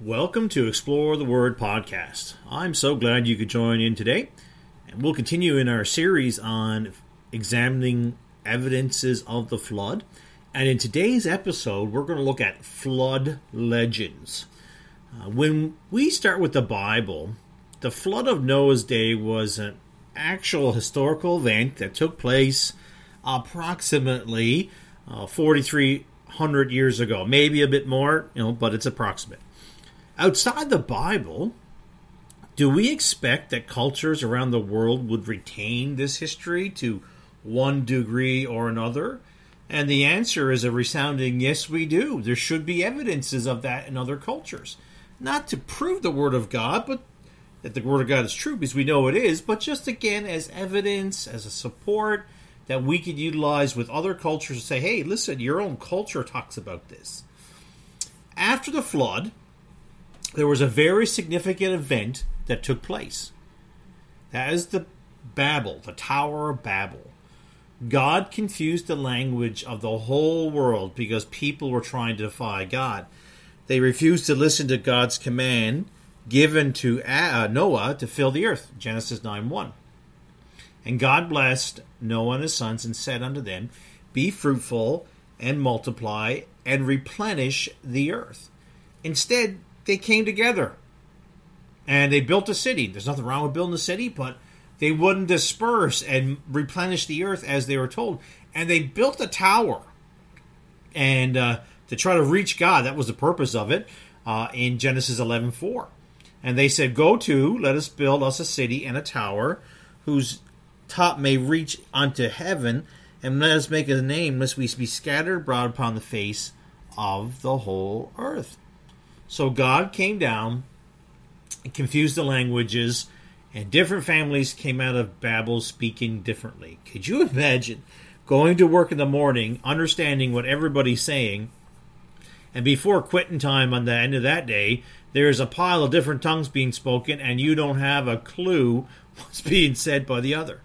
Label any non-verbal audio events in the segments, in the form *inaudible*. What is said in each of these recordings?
Welcome to Explore the Word podcast. I'm so glad you could join in today. And we'll continue in our series on examining evidences of the flood. And in today's episode, we're going to look at flood legends. Uh, when we start with the Bible, the flood of Noah's day was an actual historical event that took place approximately uh, 4,300 years ago. Maybe a bit more, you know, but it's approximate. Outside the Bible, do we expect that cultures around the world would retain this history to one degree or another? And the answer is a resounding yes, we do. There should be evidences of that in other cultures. Not to prove the Word of God, but that the Word of God is true because we know it is, but just again as evidence, as a support that we could utilize with other cultures to say, hey, listen, your own culture talks about this. After the flood, there was a very significant event that took place. That is the Babel, the Tower of Babel. God confused the language of the whole world because people were trying to defy God. They refused to listen to God's command given to uh, Noah to fill the earth. Genesis 9 1. And God blessed Noah and his sons and said unto them, Be fruitful and multiply and replenish the earth. Instead, they came together and they built a city. There's nothing wrong with building a city, but they wouldn't disperse and replenish the earth as they were told. And they built a tower and uh, to try to reach God. That was the purpose of it uh, in Genesis 11:4. And they said, "Go to, let us build us a city and a tower, whose top may reach unto heaven, and let us make a name, lest we be scattered abroad upon the face of the whole earth." So God came down and confused the languages, and different families came out of Babel speaking differently. Could you imagine going to work in the morning, understanding what everybody's saying, and before quitting time on the end of that day, there's a pile of different tongues being spoken, and you don't have a clue what's *laughs* being said by the other?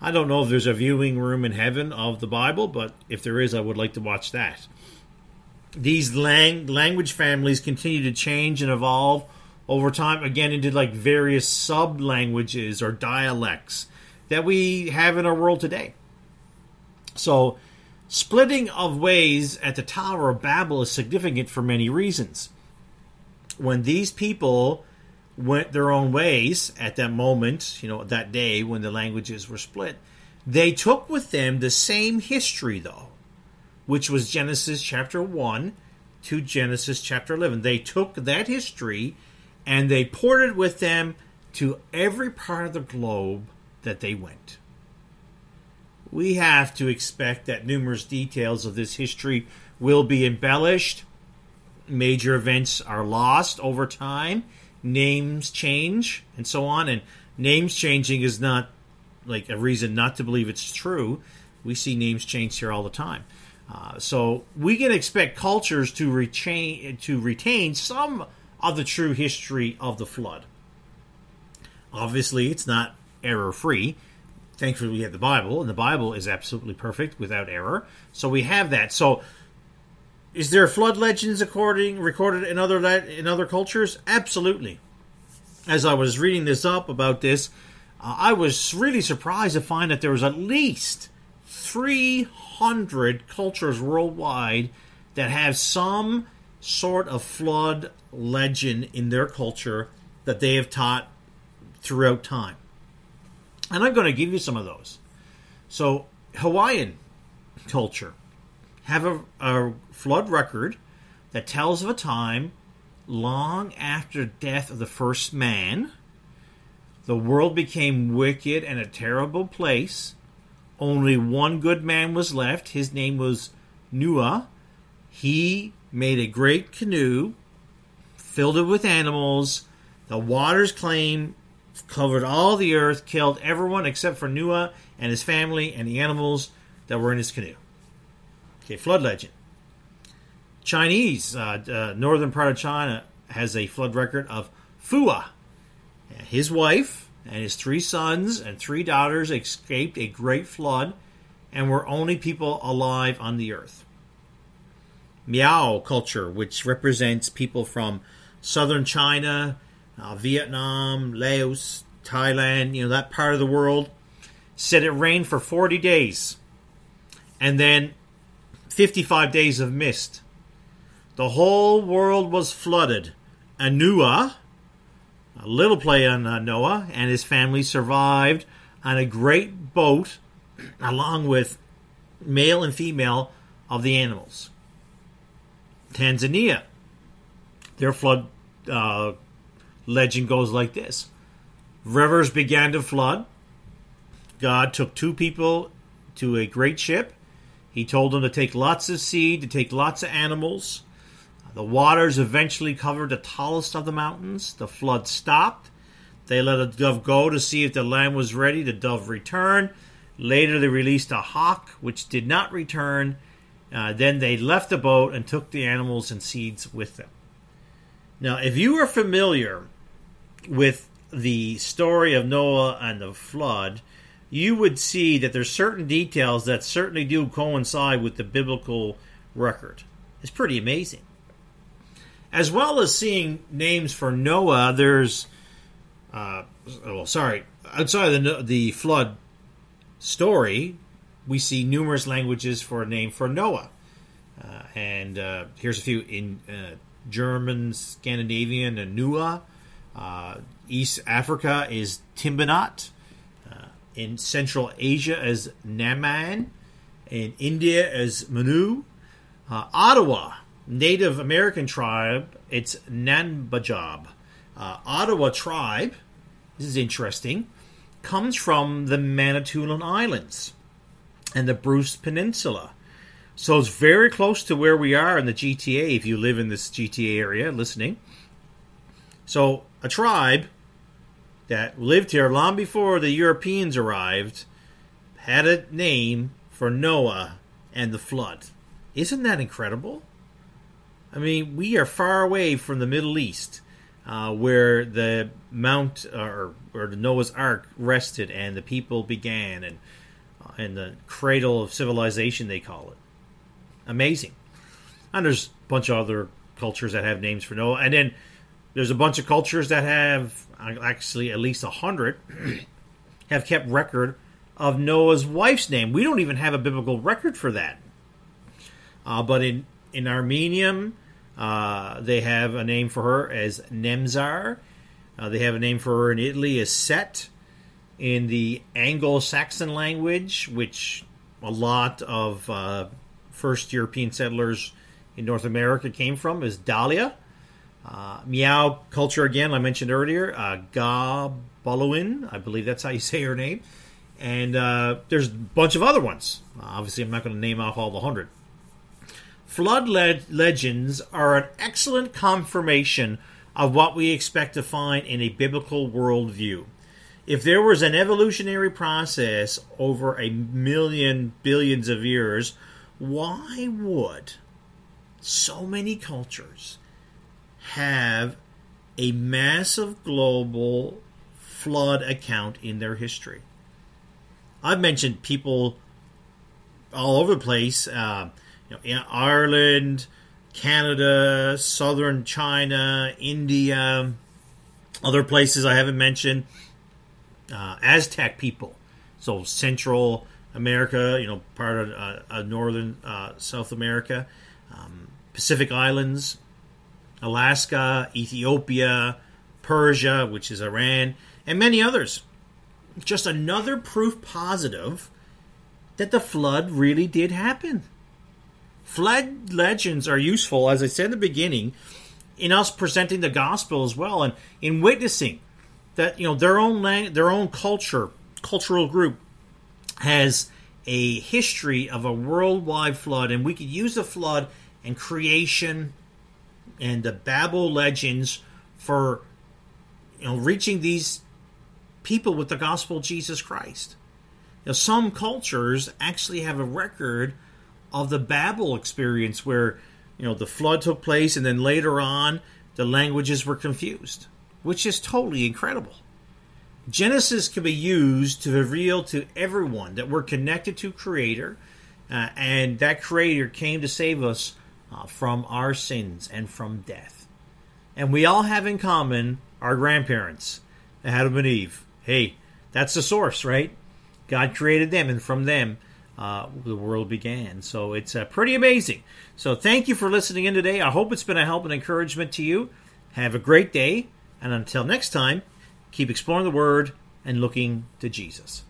I don't know if there's a viewing room in heaven of the Bible, but if there is, I would like to watch that these lang- language families continue to change and evolve over time again into like various sub languages or dialects that we have in our world today. So, splitting of ways at the Tower of Babel is significant for many reasons. When these people went their own ways at that moment, you know, that day when the languages were split, they took with them the same history, though which was Genesis chapter 1 to Genesis chapter 11. They took that history and they poured it with them to every part of the globe that they went. We have to expect that numerous details of this history will be embellished. Major events are lost over time, names change, and so on. And names changing is not like a reason not to believe it's true. We see names change here all the time. Uh, so we can expect cultures to retain to retain some of the true history of the flood. Obviously, it's not error free. Thankfully, we have the Bible, and the Bible is absolutely perfect without error. So we have that. So, is there flood legends according recorded in other in other cultures? Absolutely. As I was reading this up about this, uh, I was really surprised to find that there was at least 300 cultures worldwide that have some sort of flood legend in their culture that they have taught throughout time. And I'm going to give you some of those. So, Hawaiian culture have a, a flood record that tells of a time long after death of the first man the world became wicked and a terrible place only one good man was left. His name was Nua. He made a great canoe, filled it with animals. The waters claim covered all the earth, killed everyone except for Nua and his family and the animals that were in his canoe. Okay, flood legend. Chinese, uh, uh, northern part of China, has a flood record of Fua. His wife and his three sons and three daughters escaped a great flood and were only people alive on the earth. Miao culture, which represents people from southern China, uh, Vietnam, Laos, Thailand, you know, that part of the world, said it rained for 40 days and then 55 days of mist. The whole world was flooded. Noah, a little play on uh, Noah, and his family survived on a great boat along with male and female of the animals. Tanzania, their flood uh, legend goes like this Rivers began to flood. God took two people to a great ship. He told them to take lots of seed, to take lots of animals. The waters eventually covered the tallest of the mountains. The flood stopped. They let a dove go to see if the land was ready. The dove returned. Later, they released a hawk, which did not return. Uh, then they left the boat and took the animals and seeds with them. Now, if you are familiar with the story of Noah and the flood, you would see that there's certain details that certainly do coincide with the biblical record. It's pretty amazing. As well as seeing names for Noah, there's, uh, well, sorry, outside of the, the flood story, we see numerous languages for a name for Noah. Uh, and uh, here's a few in uh, German, Scandinavian, and Nua. Uh, East Africa is Timbanat. Uh, in Central Asia as Naman. In India as Manu. Ottawa, Native American tribe, it's Nanbajab. Uh, Ottawa tribe, this is interesting, comes from the Manitoulin Islands and the Bruce Peninsula. So it's very close to where we are in the GTA if you live in this GTA area listening. So a tribe that lived here long before the Europeans arrived had a name for Noah and the flood. Isn't that incredible? I mean, we are far away from the Middle East, uh, where the Mount or, or the Noah's Ark rested and the people began, and uh, and the cradle of civilization they call it. Amazing. And there's a bunch of other cultures that have names for Noah, and then there's a bunch of cultures that have actually at least a hundred *clears throat* have kept record of Noah's wife's name. We don't even have a biblical record for that. Uh, but in in Armenian, uh, they have a name for her as Nemzar. Uh, they have a name for her in Italy as Set. In the Anglo-Saxon language, which a lot of uh, first European settlers in North America came from, is Dahlia. Uh, Miao culture again, I mentioned earlier. Uh, Gabaluin, I believe that's how you *laughs* say her name. And uh, there's a bunch of other ones. obviously, I'm not going to name off all the hundred. Flood le- legends are an excellent confirmation of what we expect to find in a biblical worldview. If there was an evolutionary process over a million billions of years, why would so many cultures have a massive global flood account in their history. I've mentioned people all over the place, uh, know, in Ireland, Canada, southern China, India, other places I haven't mentioned. Uh, Aztec people, so Central America, you know, part of uh northern uh, South America, um, Pacific Islands, Alaska, Ethiopia, Persia, which is Iran, and many others. Just another proof positive that the flood really did happen. Flood legends are useful, as I said in the beginning, in us presenting the gospel as well, and in witnessing that you know their own lang- their own culture, cultural group has a history of a worldwide flood, and we could use the flood and creation and the Babel legends for you know reaching these people with the gospel of Jesus Christ. You know, some cultures actually have a record of the Babel experience where you know the flood took place and then later on the languages were confused, which is totally incredible. Genesis can be used to reveal to everyone that we're connected to Creator, uh, and that Creator came to save us uh, from our sins and from death. And we all have in common our grandparents, Adam and Eve. Hey, that's the source, right? God created them, and from them, uh, the world began. So it's uh, pretty amazing. So thank you for listening in today. I hope it's been a help and encouragement to you. Have a great day, and until next time, keep exploring the Word and looking to Jesus.